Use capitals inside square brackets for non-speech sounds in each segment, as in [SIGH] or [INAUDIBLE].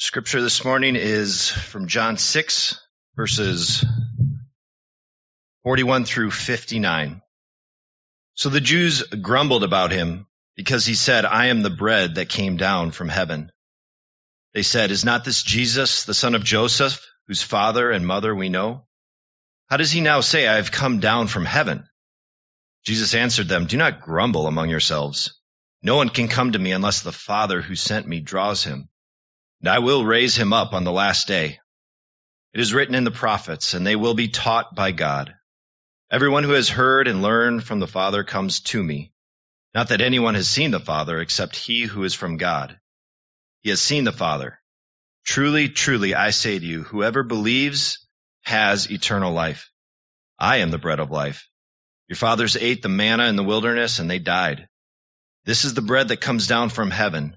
Scripture this morning is from John 6, verses 41 through 59. So the Jews grumbled about him because he said, I am the bread that came down from heaven. They said, Is not this Jesus, the son of Joseph, whose father and mother we know? How does he now say, I have come down from heaven? Jesus answered them, Do not grumble among yourselves. No one can come to me unless the Father who sent me draws him. And I will raise him up on the last day. It is written in the prophets, and they will be taught by God. Everyone who has heard and learned from the Father comes to me. Not that anyone has seen the Father except he who is from God. He has seen the Father. Truly, truly, I say to you, whoever believes has eternal life. I am the bread of life. Your fathers ate the manna in the wilderness and they died. This is the bread that comes down from heaven,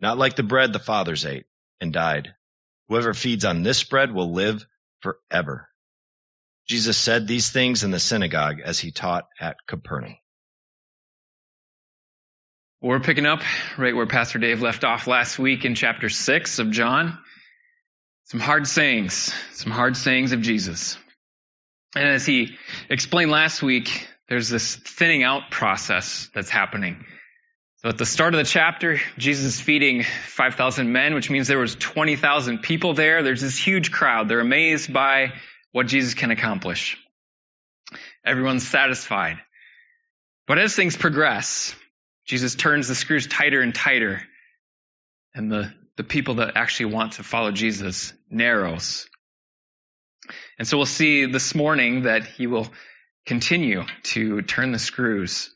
not like the bread the fathers ate and died. Whoever feeds on this bread will live forever. Jesus said these things in the synagogue as he taught at Capernaum. We're picking up right where Pastor Dave left off last week in chapter 6 of John. Some hard sayings, some hard sayings of Jesus. And as he explained last week, there's this thinning out process that's happening. So at the start of the chapter, Jesus is feeding 5,000 men, which means there was 20,000 people there. There's this huge crowd. They're amazed by what Jesus can accomplish. Everyone's satisfied. But as things progress, Jesus turns the screws tighter and tighter. And the, the people that actually want to follow Jesus narrows. And so we'll see this morning that he will continue to turn the screws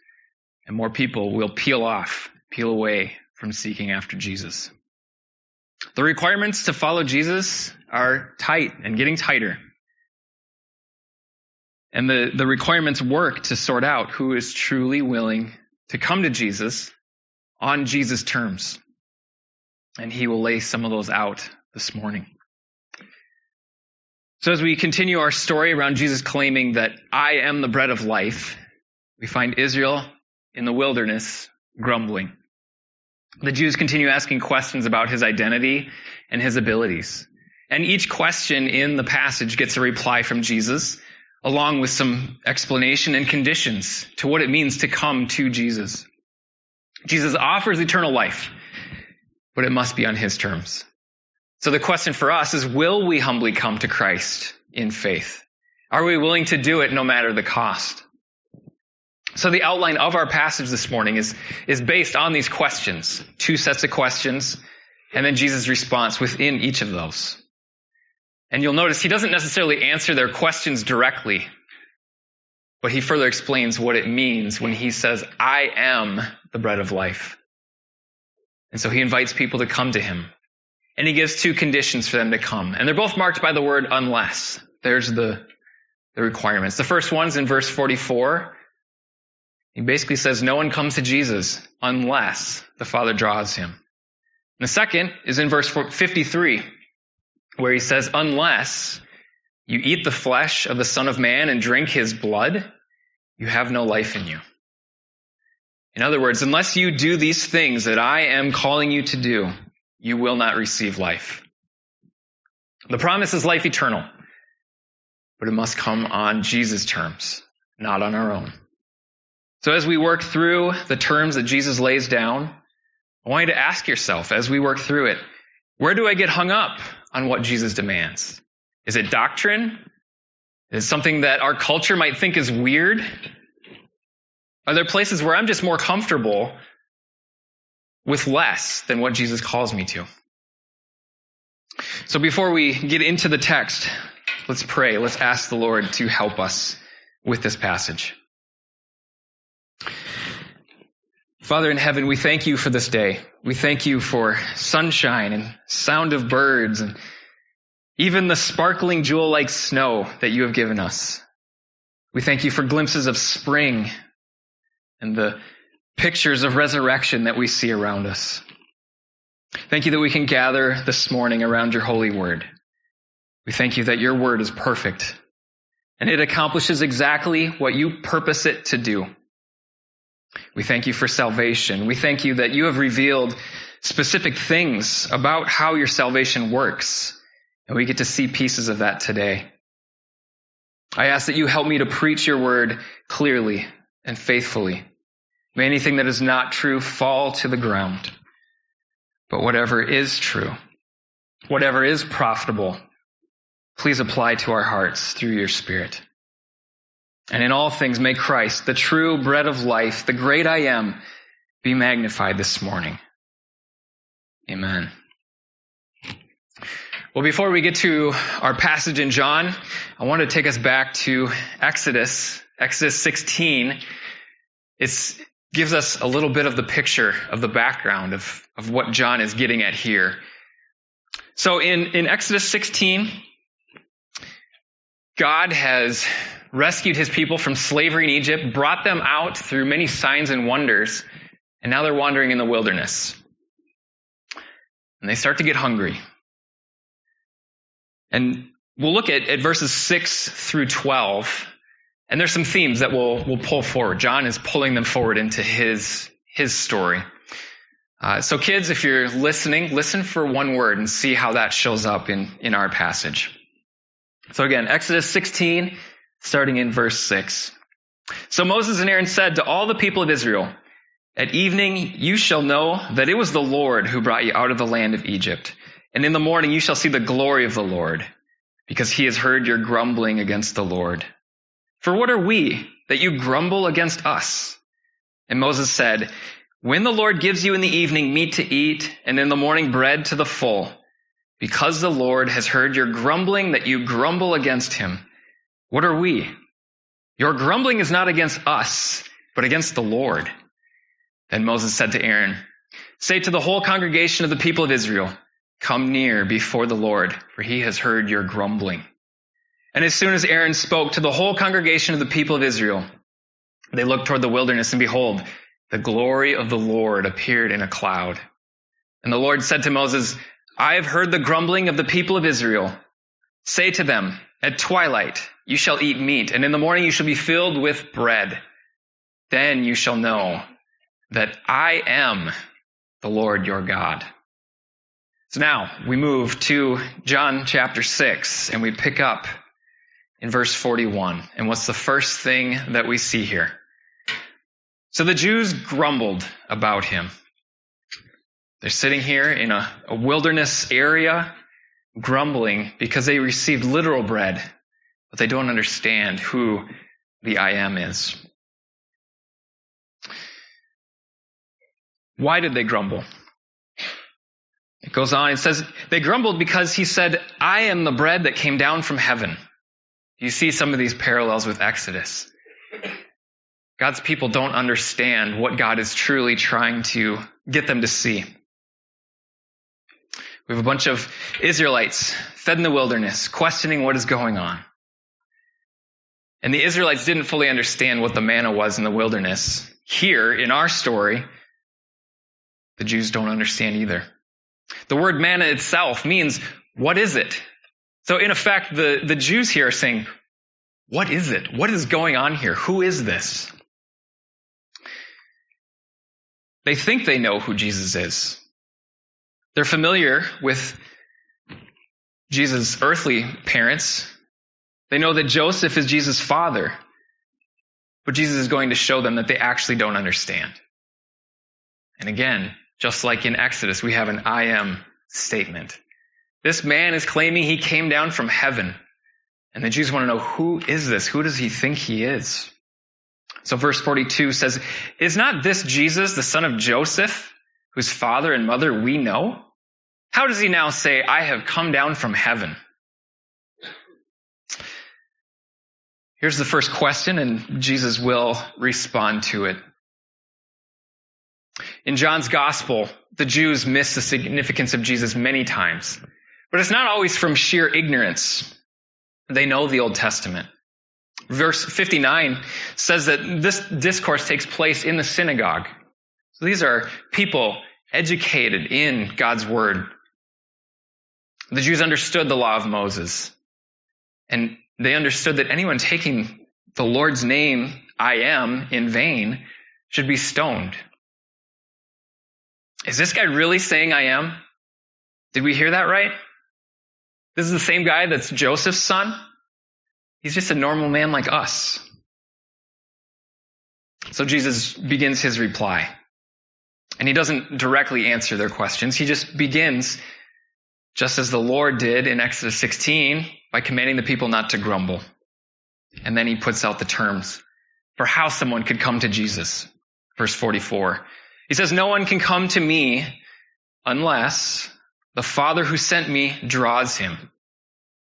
and more people will peel off, peel away from seeking after Jesus. The requirements to follow Jesus are tight and getting tighter. And the, the requirements work to sort out who is truly willing to come to Jesus on Jesus' terms. And he will lay some of those out this morning. So as we continue our story around Jesus claiming that I am the bread of life, we find Israel in the wilderness grumbling. The Jews continue asking questions about his identity and his abilities. And each question in the passage gets a reply from Jesus, along with some explanation and conditions to what it means to come to Jesus. Jesus offers eternal life, but it must be on his terms. So the question for us is, will we humbly come to Christ in faith? Are we willing to do it no matter the cost? So the outline of our passage this morning is, is based on these questions, two sets of questions, and then Jesus' response within each of those. And you'll notice he doesn't necessarily answer their questions directly, but he further explains what it means when he says, I am the bread of life. And so he invites people to come to him. And he gives two conditions for them to come. And they're both marked by the word unless. There's the, the requirements. The first one's in verse 44. He basically says no one comes to Jesus unless the Father draws him. And the second is in verse 53, where he says, unless you eat the flesh of the Son of Man and drink his blood, you have no life in you. In other words, unless you do these things that I am calling you to do, you will not receive life. The promise is life eternal, but it must come on Jesus' terms, not on our own. So as we work through the terms that Jesus lays down, I want you to ask yourself as we work through it, Where do I get hung up on what Jesus demands? Is it doctrine? Is it something that our culture might think is weird? Are there places where I'm just more comfortable with less than what Jesus calls me to? So before we get into the text, let's pray. Let's ask the Lord to help us with this passage. Father in heaven, we thank you for this day. We thank you for sunshine and sound of birds and even the sparkling jewel like snow that you have given us. We thank you for glimpses of spring and the pictures of resurrection that we see around us. Thank you that we can gather this morning around your holy word. We thank you that your word is perfect and it accomplishes exactly what you purpose it to do. We thank you for salvation. We thank you that you have revealed specific things about how your salvation works. And we get to see pieces of that today. I ask that you help me to preach your word clearly and faithfully. May anything that is not true fall to the ground. But whatever is true, whatever is profitable, please apply to our hearts through your Spirit. And in all things, may Christ, the true bread of life, the great I am, be magnified this morning. Amen. Well, before we get to our passage in John, I want to take us back to Exodus, Exodus 16. It gives us a little bit of the picture of the background of, of what John is getting at here. So in, in Exodus 16, God has rescued his people from slavery in Egypt, brought them out through many signs and wonders, and now they're wandering in the wilderness. And they start to get hungry. And we'll look at, at verses 6 through 12, and there's some themes that we'll, we'll pull forward. John is pulling them forward into his, his story. Uh, so kids, if you're listening, listen for one word and see how that shows up in, in our passage. So again, Exodus 16, starting in verse 6. So Moses and Aaron said to all the people of Israel, At evening you shall know that it was the Lord who brought you out of the land of Egypt. And in the morning you shall see the glory of the Lord, because he has heard your grumbling against the Lord. For what are we that you grumble against us? And Moses said, When the Lord gives you in the evening meat to eat, and in the morning bread to the full, because the Lord has heard your grumbling that you grumble against him, what are we? Your grumbling is not against us, but against the Lord. Then Moses said to Aaron, Say to the whole congregation of the people of Israel, Come near before the Lord, for he has heard your grumbling. And as soon as Aaron spoke to the whole congregation of the people of Israel, they looked toward the wilderness, and behold, the glory of the Lord appeared in a cloud. And the Lord said to Moses, I have heard the grumbling of the people of Israel. Say to them, at twilight you shall eat meat, and in the morning you shall be filled with bread. Then you shall know that I am the Lord your God. So now we move to John chapter 6 and we pick up in verse 41. And what's the first thing that we see here? So the Jews grumbled about him. They're sitting here in a, a wilderness area, grumbling because they received literal bread but they don't understand who the I am is. Why did they grumble? It goes on, it says, they grumbled because he said, I am the bread that came down from heaven. You see some of these parallels with Exodus. God's people don't understand what God is truly trying to get them to see. We have a bunch of Israelites fed in the wilderness, questioning what is going on. And the Israelites didn't fully understand what the manna was in the wilderness. Here, in our story, the Jews don't understand either. The word manna itself means, what is it? So in effect, the, the Jews here are saying, what is it? What is going on here? Who is this? They think they know who Jesus is. They're familiar with Jesus' earthly parents, they know that Joseph is Jesus' father. But Jesus is going to show them that they actually don't understand. And again, just like in Exodus, we have an I am statement. This man is claiming he came down from heaven. And the Jews want to know, who is this? Who does he think he is? So verse 42 says, Is not this Jesus, the son of Joseph, whose father and mother we know? How does he now say, I have come down from heaven? Here's the first question, and Jesus will respond to it. In John's gospel, the Jews miss the significance of Jesus many times, but it's not always from sheer ignorance. They know the Old Testament. Verse 59 says that this discourse takes place in the synagogue. So these are people educated in God's word. The Jews understood the law of Moses. And they understood that anyone taking the Lord's name, I am, in vain, should be stoned. Is this guy really saying I am? Did we hear that right? This is the same guy that's Joseph's son? He's just a normal man like us. So Jesus begins his reply. And he doesn't directly answer their questions. He just begins, just as the Lord did in Exodus 16, by commanding the people not to grumble. And then he puts out the terms for how someone could come to Jesus. Verse 44. He says, No one can come to me unless the Father who sent me draws him,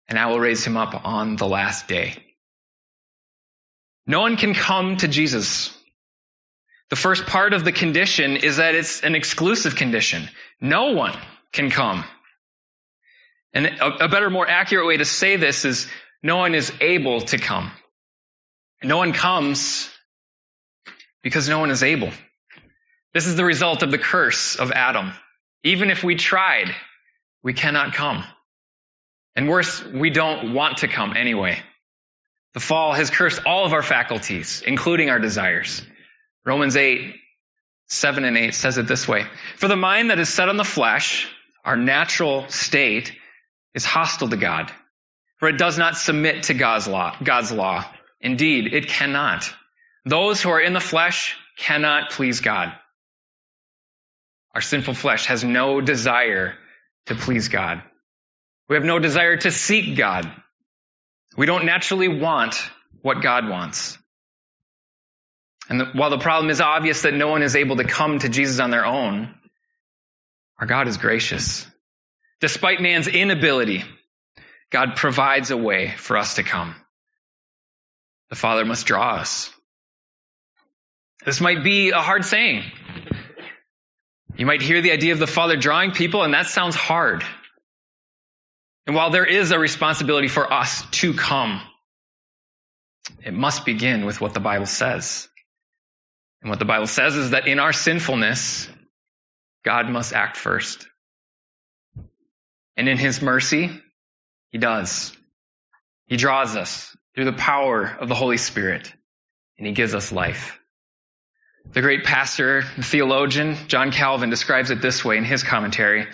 and I will raise him up on the last day. No one can come to Jesus. The first part of the condition is that it's an exclusive condition. No one can come. And a, better, more accurate way to say this is no one is able to come. No one comes because no one is able. This is the result of the curse of Adam. Even if we tried, we cannot come. And worse, we don't want to come anyway. The fall has cursed all of our faculties, including our desires. Romans 8, 7 and 8 says it this way. For the mind that is set on the flesh, our natural state, is hostile to God. For it does not submit to God's law, God's law. Indeed, it cannot. Those who are in the flesh cannot please God. Our sinful flesh has no desire to please God. We have no desire to seek God. We don't naturally want what God wants. And the, while the problem is obvious that no one is able to come to Jesus on their own, our God is gracious. Despite man's inability, God provides a way for us to come. The Father must draw us. This might be a hard saying. You might hear the idea of the Father drawing people, and that sounds hard. And while there is a responsibility for us to come, it must begin with what the Bible says. And what the Bible says is that in our sinfulness, God must act first. And in his mercy, he does. He draws us through the power of the Holy Spirit, and he gives us life. The great pastor, and theologian, John Calvin describes it this way in his commentary.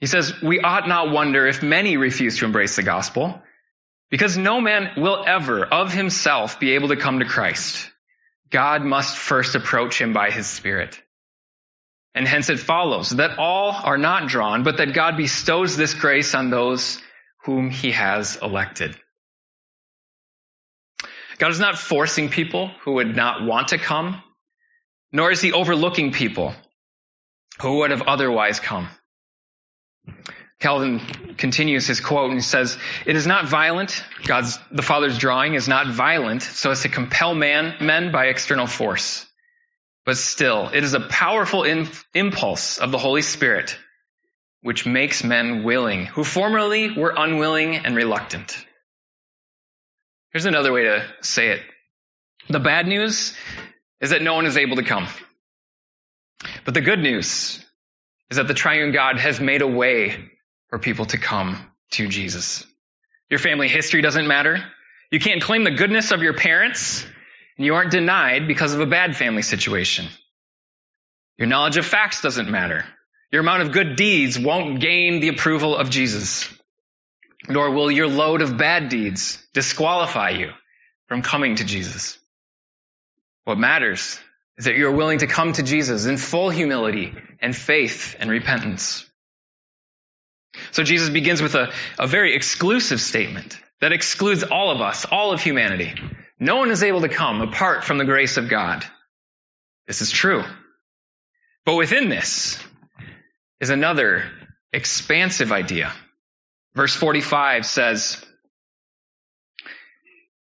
He says, We ought not wonder if many refuse to embrace the gospel, because no man will ever of himself be able to come to Christ. God must first approach him by his Spirit. And hence it follows that all are not drawn, but that God bestows this grace on those whom he has elected. God is not forcing people who would not want to come nor is he overlooking people who would have otherwise come. Calvin continues his quote and says, It is not violent, God's, the Father's drawing is not violent so as to compel man, men by external force. But still, it is a powerful impulse of the Holy Spirit which makes men willing, who formerly were unwilling and reluctant. Here's another way to say it. The bad news is that no one is able to come. But the good news is that the triune God has made a way for people to come to Jesus. Your family history doesn't matter. You can't claim the goodness of your parents, and you aren't denied because of a bad family situation. Your knowledge of facts doesn't matter. Your amount of good deeds won't gain the approval of Jesus. Nor will your load of bad deeds disqualify you from coming to Jesus. What matters is that you're willing to come to Jesus in full humility and faith and repentance. So Jesus begins with a, a very exclusive statement that excludes all of us, all of humanity. No one is able to come apart from the grace of God. This is true. But within this is another expansive idea. Verse 45 says,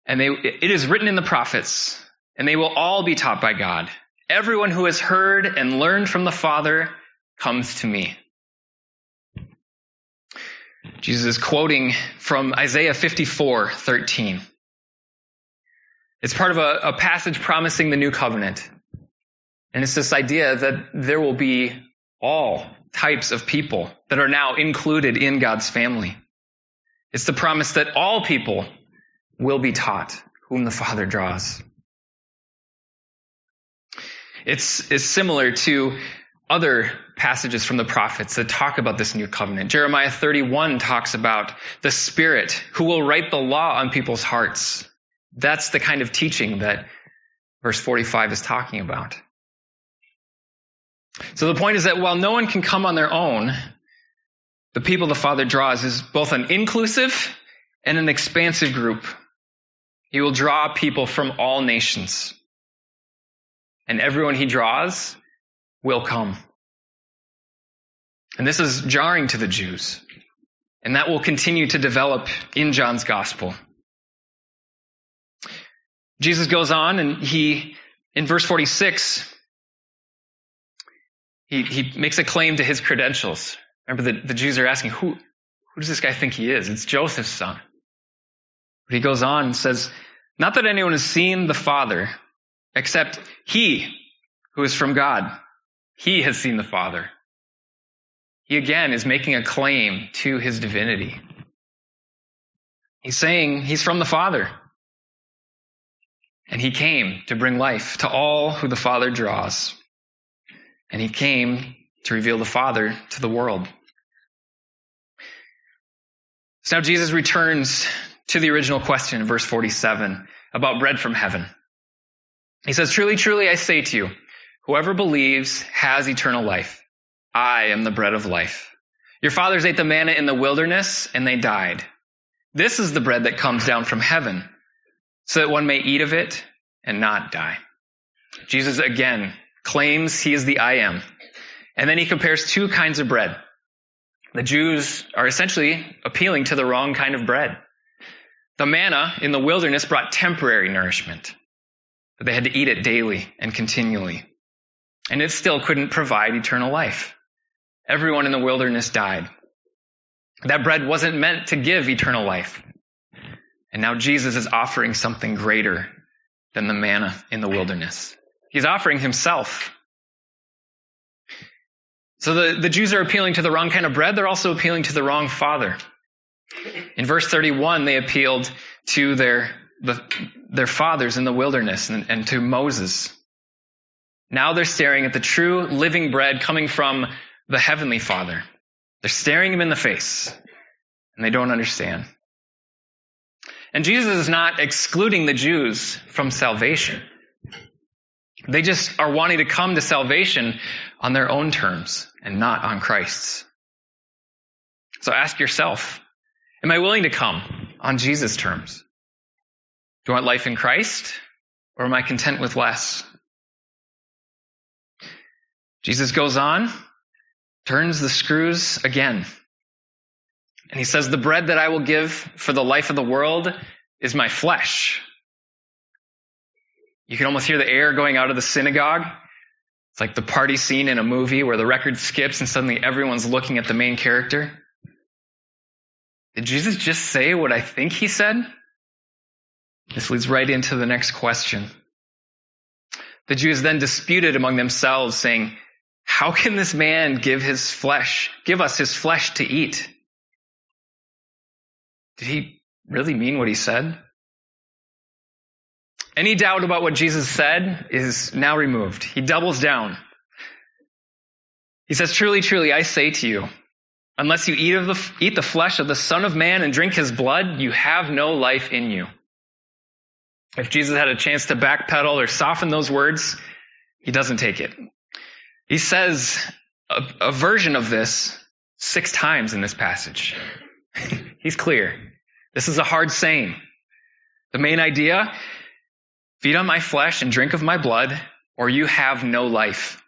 and they, it is written in the prophets, and they will all be taught by God. Everyone who has heard and learned from the Father comes to me. Jesus is quoting from Isaiah 54, 13. It's part of a, a passage promising the new covenant. And it's this idea that there will be all types of people that are now included in God's family. It's the promise that all people will be taught whom the Father draws. It's, it's similar to other passages from the prophets that talk about this new covenant. Jeremiah 31 talks about the Spirit who will write the law on people's hearts. That's the kind of teaching that verse 45 is talking about. So the point is that while no one can come on their own, the people the Father draws is both an inclusive and an expansive group. He will draw people from all nations. And everyone he draws will come. And this is jarring to the Jews. And that will continue to develop in John's gospel. Jesus goes on and he, in verse 46, he, he makes a claim to his credentials. Remember, the, the Jews are asking, who, who does this guy think he is? It's Joseph's son. But he goes on and says, Not that anyone has seen the Father, except he who is from God. He has seen the Father. He again is making a claim to his divinity. He's saying he's from the Father. And he came to bring life to all who the Father draws. And he came to reveal the Father to the world. So now Jesus returns to the original question in verse 47 about bread from heaven. He says, Truly, truly, I say to you, whoever believes has eternal life. I am the bread of life. Your fathers ate the manna in the wilderness and they died. This is the bread that comes down from heaven so that one may eat of it and not die. Jesus again claims he is the I am. And then he compares two kinds of bread. The Jews are essentially appealing to the wrong kind of bread. The manna in the wilderness brought temporary nourishment, but they had to eat it daily and continually. And it still couldn't provide eternal life. Everyone in the wilderness died. That bread wasn't meant to give eternal life. And now Jesus is offering something greater than the manna in the wilderness. He's offering himself. So the, the Jews are appealing to the wrong kind of bread. They're also appealing to the wrong father. In verse 31, they appealed to their, the, their fathers in the wilderness and, and to Moses. Now they're staring at the true living bread coming from the heavenly father. They're staring him in the face and they don't understand. And Jesus is not excluding the Jews from salvation. They just are wanting to come to salvation on their own terms and not on Christ's. So ask yourself, am I willing to come on Jesus' terms? Do I want life in Christ or am I content with less? Jesus goes on, turns the screws again. And he says, the bread that I will give for the life of the world is my flesh. You can almost hear the air going out of the synagogue. It's like the party scene in a movie where the record skips and suddenly everyone's looking at the main character. Did Jesus just say what I think he said? This leads right into the next question. The Jews then disputed among themselves, saying, How can this man give his flesh, give us his flesh to eat? Did he really mean what he said? Any doubt about what Jesus said is now removed. He doubles down. He says, Truly, truly, I say to you, unless you eat, of the, eat the flesh of the Son of Man and drink his blood, you have no life in you. If Jesus had a chance to backpedal or soften those words, he doesn't take it. He says a, a version of this six times in this passage. [LAUGHS] He's clear. This is a hard saying. The main idea, feed on my flesh and drink of my blood, or you have no life.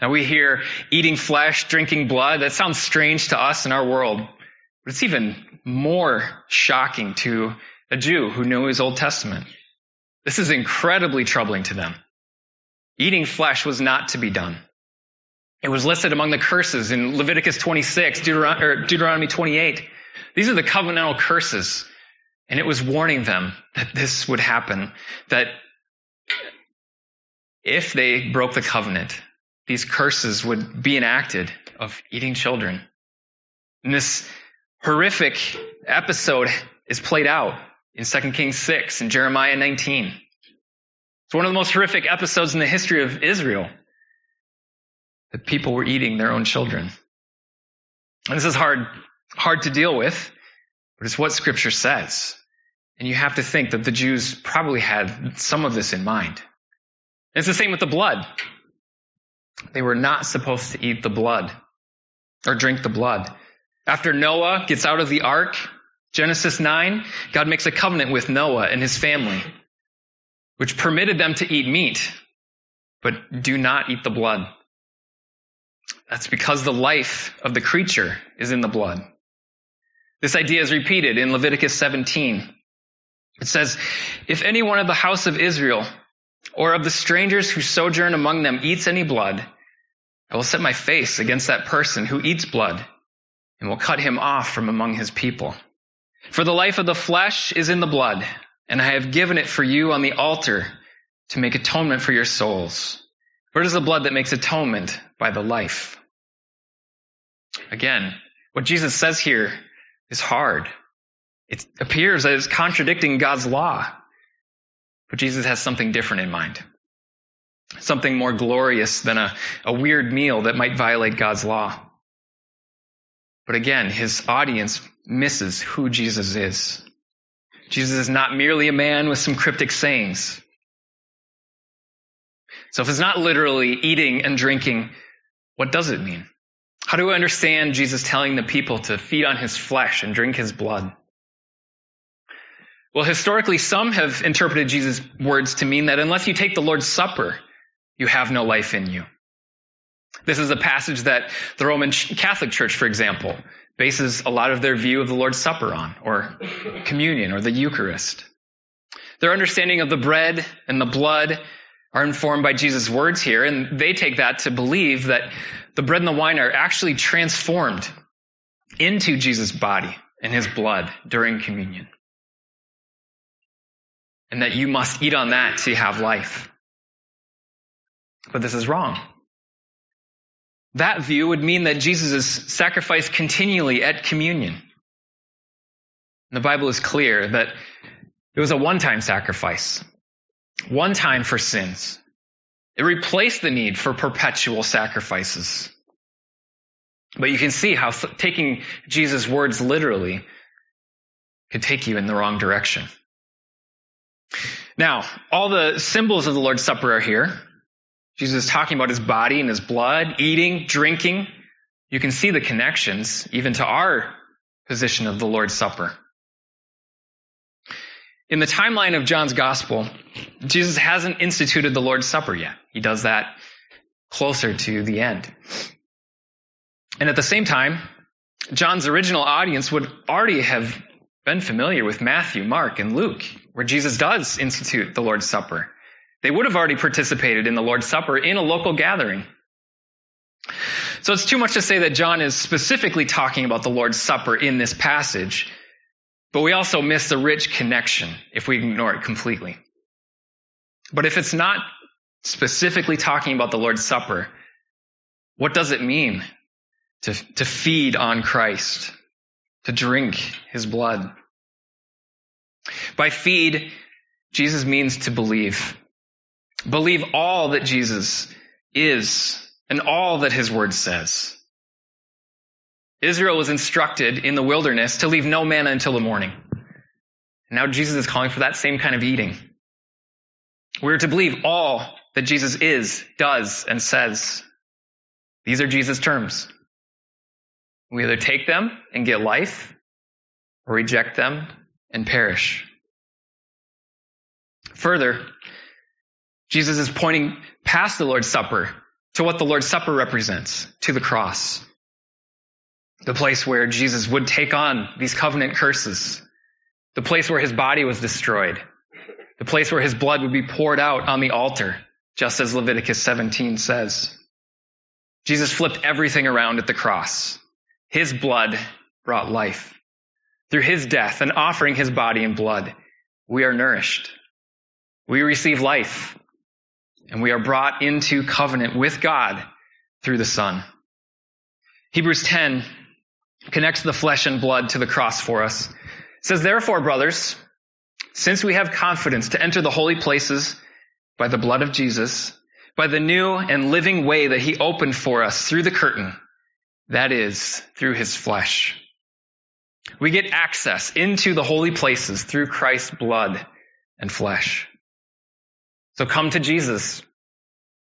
Now we hear eating flesh, drinking blood. That sounds strange to us in our world, but it's even more shocking to a Jew who knew his Old Testament. This is incredibly troubling to them. Eating flesh was not to be done. It was listed among the curses in Leviticus 26, Deuteron- Deuteronomy 28. These are the covenantal curses. And it was warning them that this would happen, that if they broke the covenant, these curses would be enacted of eating children. And this horrific episode is played out in 2 Kings 6 and Jeremiah 19. It's one of the most horrific episodes in the history of Israel. That people were eating their own children. And this is hard, hard to deal with, but it's what scripture says. And you have to think that the Jews probably had some of this in mind. And it's the same with the blood. They were not supposed to eat the blood or drink the blood. After Noah gets out of the ark, Genesis 9, God makes a covenant with Noah and his family, which permitted them to eat meat, but do not eat the blood. That's because the life of the creature is in the blood. This idea is repeated in Leviticus 17. It says, If any one of the house of Israel or of the strangers who sojourn among them eats any blood, I will set my face against that person who eats blood and will cut him off from among his people. For the life of the flesh is in the blood, and I have given it for you on the altar to make atonement for your souls. For it is the blood that makes atonement by the life. Again, what Jesus says here is hard. It appears as contradicting God's law. But Jesus has something different in mind. Something more glorious than a, a weird meal that might violate God's law. But again, his audience misses who Jesus is. Jesus is not merely a man with some cryptic sayings. So if it's not literally eating and drinking, what does it mean? How do we understand Jesus telling the people to feed on his flesh and drink his blood? Well, historically, some have interpreted Jesus' words to mean that unless you take the Lord's Supper, you have no life in you. This is a passage that the Roman Catholic Church, for example, bases a lot of their view of the Lord's Supper on, or communion, or the Eucharist. Their understanding of the bread and the blood are informed by Jesus' words here, and they take that to believe that the bread and the wine are actually transformed into Jesus' body and his blood during communion. And that you must eat on that to have life. But this is wrong. That view would mean that Jesus is sacrificed continually at communion. The Bible is clear that it was a one-time sacrifice. One time for sins. It replaced the need for perpetual sacrifices. But you can see how taking Jesus' words literally could take you in the wrong direction. Now, all the symbols of the Lord's Supper are here. Jesus is talking about his body and his blood, eating, drinking. You can see the connections even to our position of the Lord's Supper. In the timeline of John's gospel, Jesus hasn't instituted the Lord's Supper yet. He does that closer to the end. And at the same time, John's original audience would already have been familiar with Matthew, Mark, and Luke, where Jesus does institute the Lord's Supper. They would have already participated in the Lord's Supper in a local gathering. So it's too much to say that John is specifically talking about the Lord's Supper in this passage, but we also miss the rich connection if we ignore it completely. But if it's not specifically talking about the Lord's Supper, what does it mean to, to feed on Christ, to drink his blood? By feed, Jesus means to believe. Believe all that Jesus is and all that his word says. Israel was instructed in the wilderness to leave no manna until the morning. Now Jesus is calling for that same kind of eating. We're to believe all that Jesus is, does, and says. These are Jesus' terms. We either take them and get life, or reject them and perish. Further, Jesus is pointing past the Lord's Supper to what the Lord's Supper represents, to the cross. The place where Jesus would take on these covenant curses. The place where his body was destroyed. The place where his blood would be poured out on the altar, just as Leviticus 17 says. Jesus flipped everything around at the cross. His blood brought life. Through his death and offering his body and blood, we are nourished. We receive life and we are brought into covenant with God through the Son. Hebrews 10 connects the flesh and blood to the cross for us. It says, therefore, brothers, since we have confidence to enter the holy places by the blood of Jesus, by the new and living way that he opened for us through the curtain, that is, through his flesh. We get access into the holy places through Christ's blood and flesh. So come to Jesus,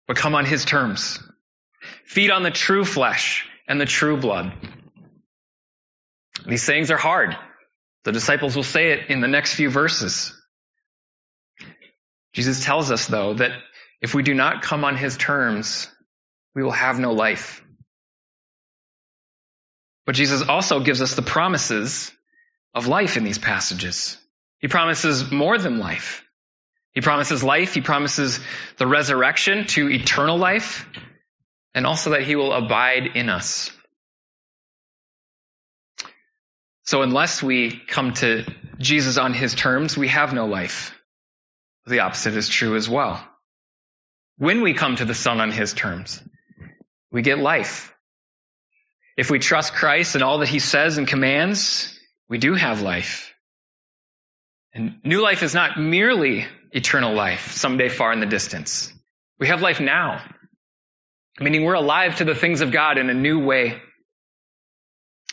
but come on his terms. Feed on the true flesh and the true blood. These sayings are hard. The disciples will say it in the next few verses. Jesus tells us, though, that if we do not come on his terms, we will have no life. But Jesus also gives us the promises of life in these passages. He promises more than life. He promises life. He promises the resurrection to eternal life and also that he will abide in us. So unless we come to Jesus on his terms, we have no life. The opposite is true as well. When we come to the Son on his terms, we get life. If we trust Christ and all that he says and commands, we do have life. And new life is not merely eternal life someday far in the distance. We have life now, meaning we're alive to the things of God in a new way.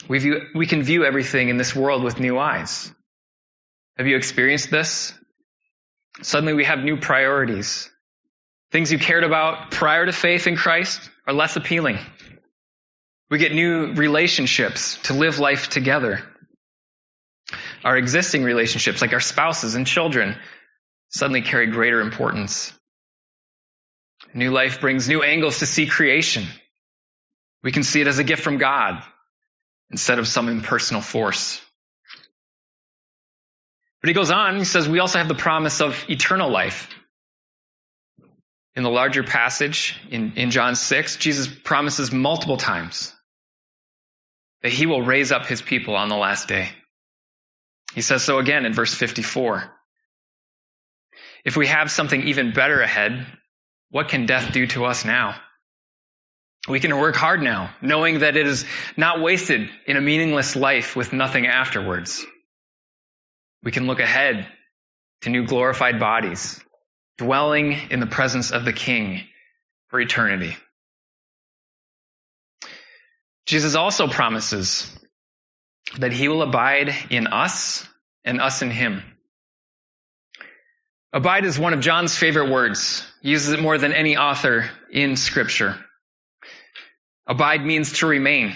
We, view, we can view everything in this world with new eyes. Have you experienced this? Suddenly we have new priorities. Things you cared about prior to faith in Christ are less appealing. We get new relationships to live life together. Our existing relationships, like our spouses and children, suddenly carry greater importance. New life brings new angles to see creation. We can see it as a gift from God instead of some impersonal force. But he goes on, he says, we also have the promise of eternal life. In the larger passage in, in John 6, Jesus promises multiple times that he will raise up his people on the last day. He says so again in verse 54. If we have something even better ahead, what can death do to us now? We can work hard now, knowing that it is not wasted in a meaningless life with nothing afterwards. We can look ahead to new glorified bodies, dwelling in the presence of the King for eternity. Jesus also promises that he will abide in us and us in him. Abide is one of John's favorite words. He uses it more than any author in scripture. Abide means to remain.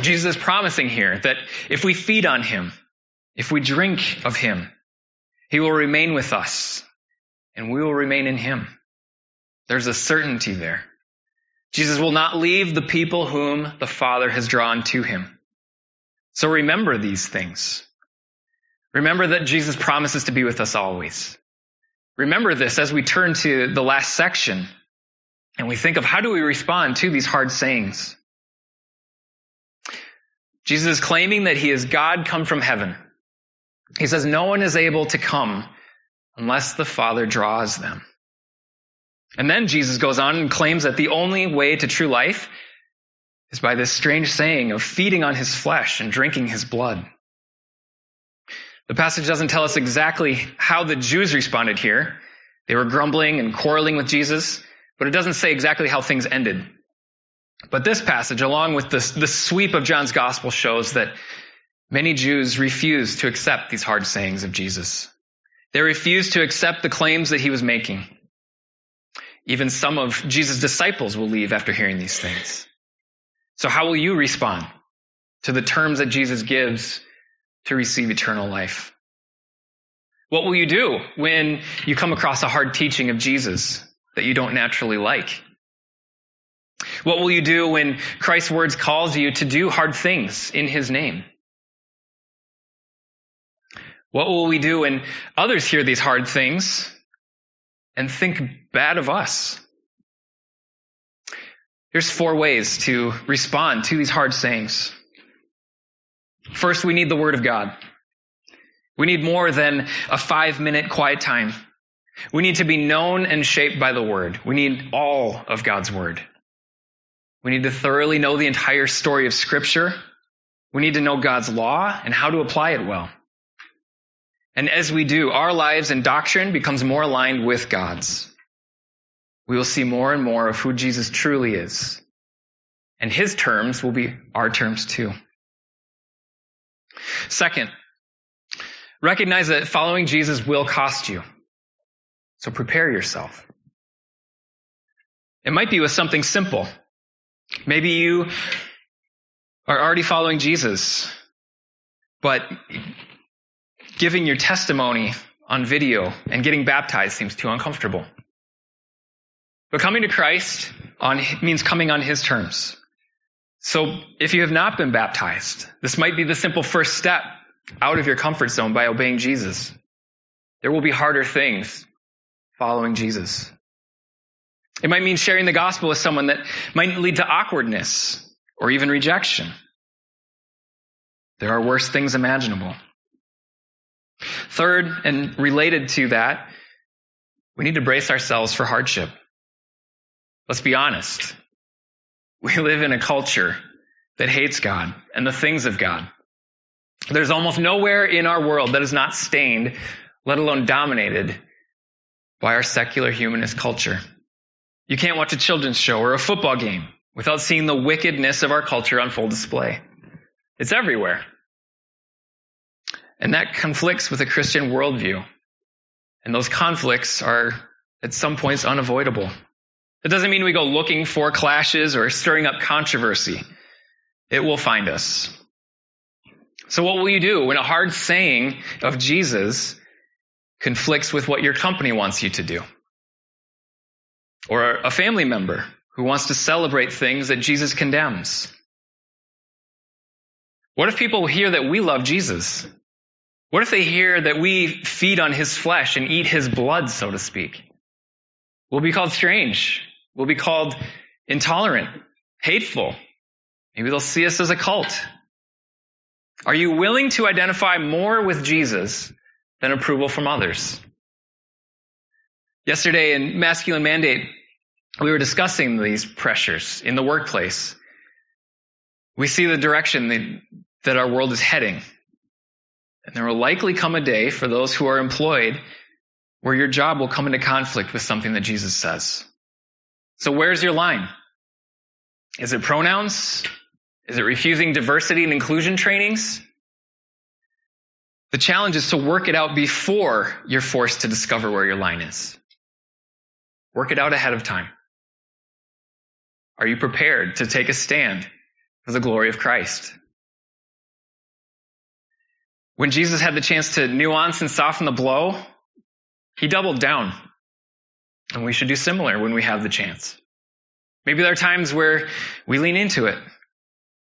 Jesus is promising here that if we feed on him, if we drink of him, he will remain with us and we will remain in him. There's a certainty there. Jesus will not leave the people whom the Father has drawn to him. So remember these things. Remember that Jesus promises to be with us always. Remember this as we turn to the last section and we think of how do we respond to these hard sayings. Jesus is claiming that he is God come from heaven. He says no one is able to come unless the Father draws them. And then Jesus goes on and claims that the only way to true life is by this strange saying of feeding on his flesh and drinking his blood. The passage doesn't tell us exactly how the Jews responded here. They were grumbling and quarreling with Jesus, but it doesn't say exactly how things ended. But this passage, along with the, sweep of John's gospel, shows that many Jews refused to accept these hard sayings of Jesus. They refused to accept the claims that he was making. Even some of Jesus' disciples will leave after hearing these things. So how will you respond to the terms that Jesus gives to receive eternal life? What will you do when you come across a hard teaching of Jesus that you don't naturally like? What will you do when Christ's words calls you to do hard things in his name? What will we do when others hear these hard things and think bad of us? Here's four ways to respond to these hard sayings. First, we need the Word of God. We need more than a five minute quiet time. We need to be known and shaped by the Word. We need all of God's Word. We need to thoroughly know the entire story of Scripture. We need to know God's law and how to apply it well. And as we do, our lives and doctrine becomes more aligned with God's. We will see more and more of who Jesus truly is. And his terms will be our terms too. Second, recognize that following Jesus will cost you. So prepare yourself. It might be with something simple. Maybe you are already following Jesus, but giving your testimony on video and getting baptized seems too uncomfortable. But coming to Christ on, means coming on His terms. So if you have not been baptized, this might be the simple first step out of your comfort zone by obeying Jesus. There will be harder things following Jesus. It might mean sharing the gospel with someone that might lead to awkwardness or even rejection. There are worse things imaginable. Third, and related to that, we need to brace ourselves for hardship. Let's be honest. We live in a culture that hates God and the things of God. There's almost nowhere in our world that is not stained, let alone dominated, by our secular humanist culture. You can't watch a children's show or a football game without seeing the wickedness of our culture on full display. It's everywhere. And that conflicts with a Christian worldview. And those conflicts are at some points unavoidable. It doesn't mean we go looking for clashes or stirring up controversy. It will find us. So what will you do when a hard saying of Jesus conflicts with what your company wants you to do? Or a family member who wants to celebrate things that Jesus condemns? What if people hear that we love Jesus what if they hear that we feed on his flesh and eat his blood, so to speak? We'll be called strange. We'll be called intolerant, hateful. Maybe they'll see us as a cult. Are you willing to identify more with Jesus than approval from others? Yesterday in Masculine Mandate, we were discussing these pressures in the workplace. We see the direction that our world is heading. And there will likely come a day for those who are employed where your job will come into conflict with something that Jesus says. So where's your line? Is it pronouns? Is it refusing diversity and inclusion trainings? The challenge is to work it out before you're forced to discover where your line is. Work it out ahead of time. Are you prepared to take a stand for the glory of Christ? When Jesus had the chance to nuance and soften the blow, he doubled down. And we should do similar when we have the chance. Maybe there are times where we lean into it.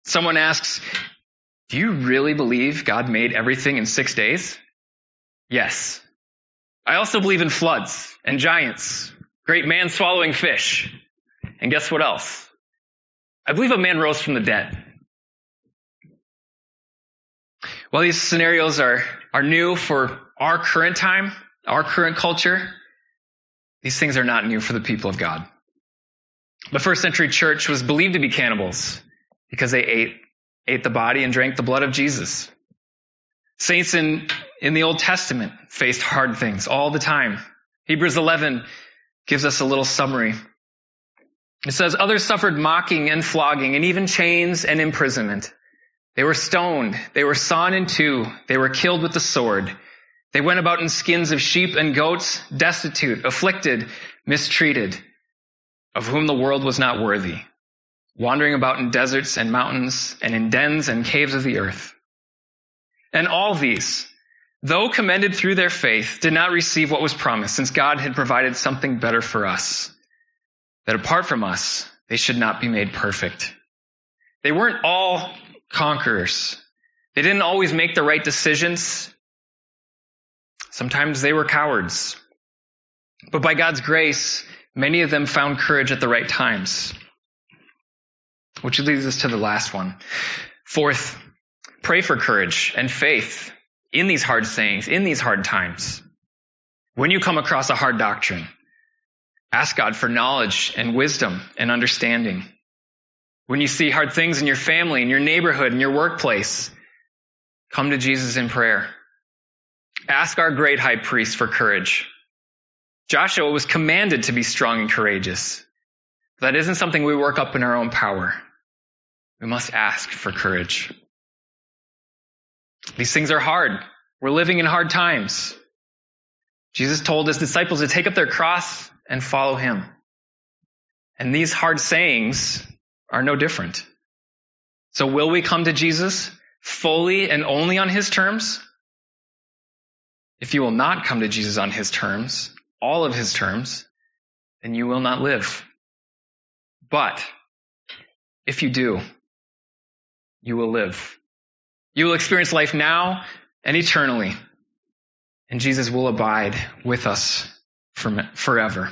Someone asks, Do you really believe God made everything in six days? Yes. I also believe in floods and giants, great man swallowing fish. And guess what else? I believe a man rose from the dead. While these scenarios are, are new for our current time, our current culture, these things are not new for the people of God. The first century church was believed to be cannibals because they ate, ate the body and drank the blood of Jesus. Saints in, in the Old Testament faced hard things all the time. Hebrews 11 gives us a little summary. It says, others suffered mocking and flogging and even chains and imprisonment. They were stoned. They were sawn in two. They were killed with the sword. They went about in skins of sheep and goats, destitute, afflicted, mistreated, of whom the world was not worthy, wandering about in deserts and mountains and in dens and caves of the earth. And all these, though commended through their faith, did not receive what was promised, since God had provided something better for us, that apart from us, they should not be made perfect. They weren't all conquerors. They didn't always make the right decisions. Sometimes they were cowards. But by God's grace, many of them found courage at the right times. Which leads us to the last one. Fourth, pray for courage and faith in these hard sayings, in these hard times. When you come across a hard doctrine, ask God for knowledge and wisdom and understanding. When you see hard things in your family, in your neighborhood, in your workplace, come to Jesus in prayer. Ask our great high priest for courage. Joshua was commanded to be strong and courageous. That isn't something we work up in our own power. We must ask for courage. These things are hard. We're living in hard times. Jesus told his disciples to take up their cross and follow him. And these hard sayings are no different. So will we come to Jesus fully and only on his terms? If you will not come to Jesus on his terms, all of his terms, then you will not live. But if you do, you will live. You will experience life now and eternally. And Jesus will abide with us forever.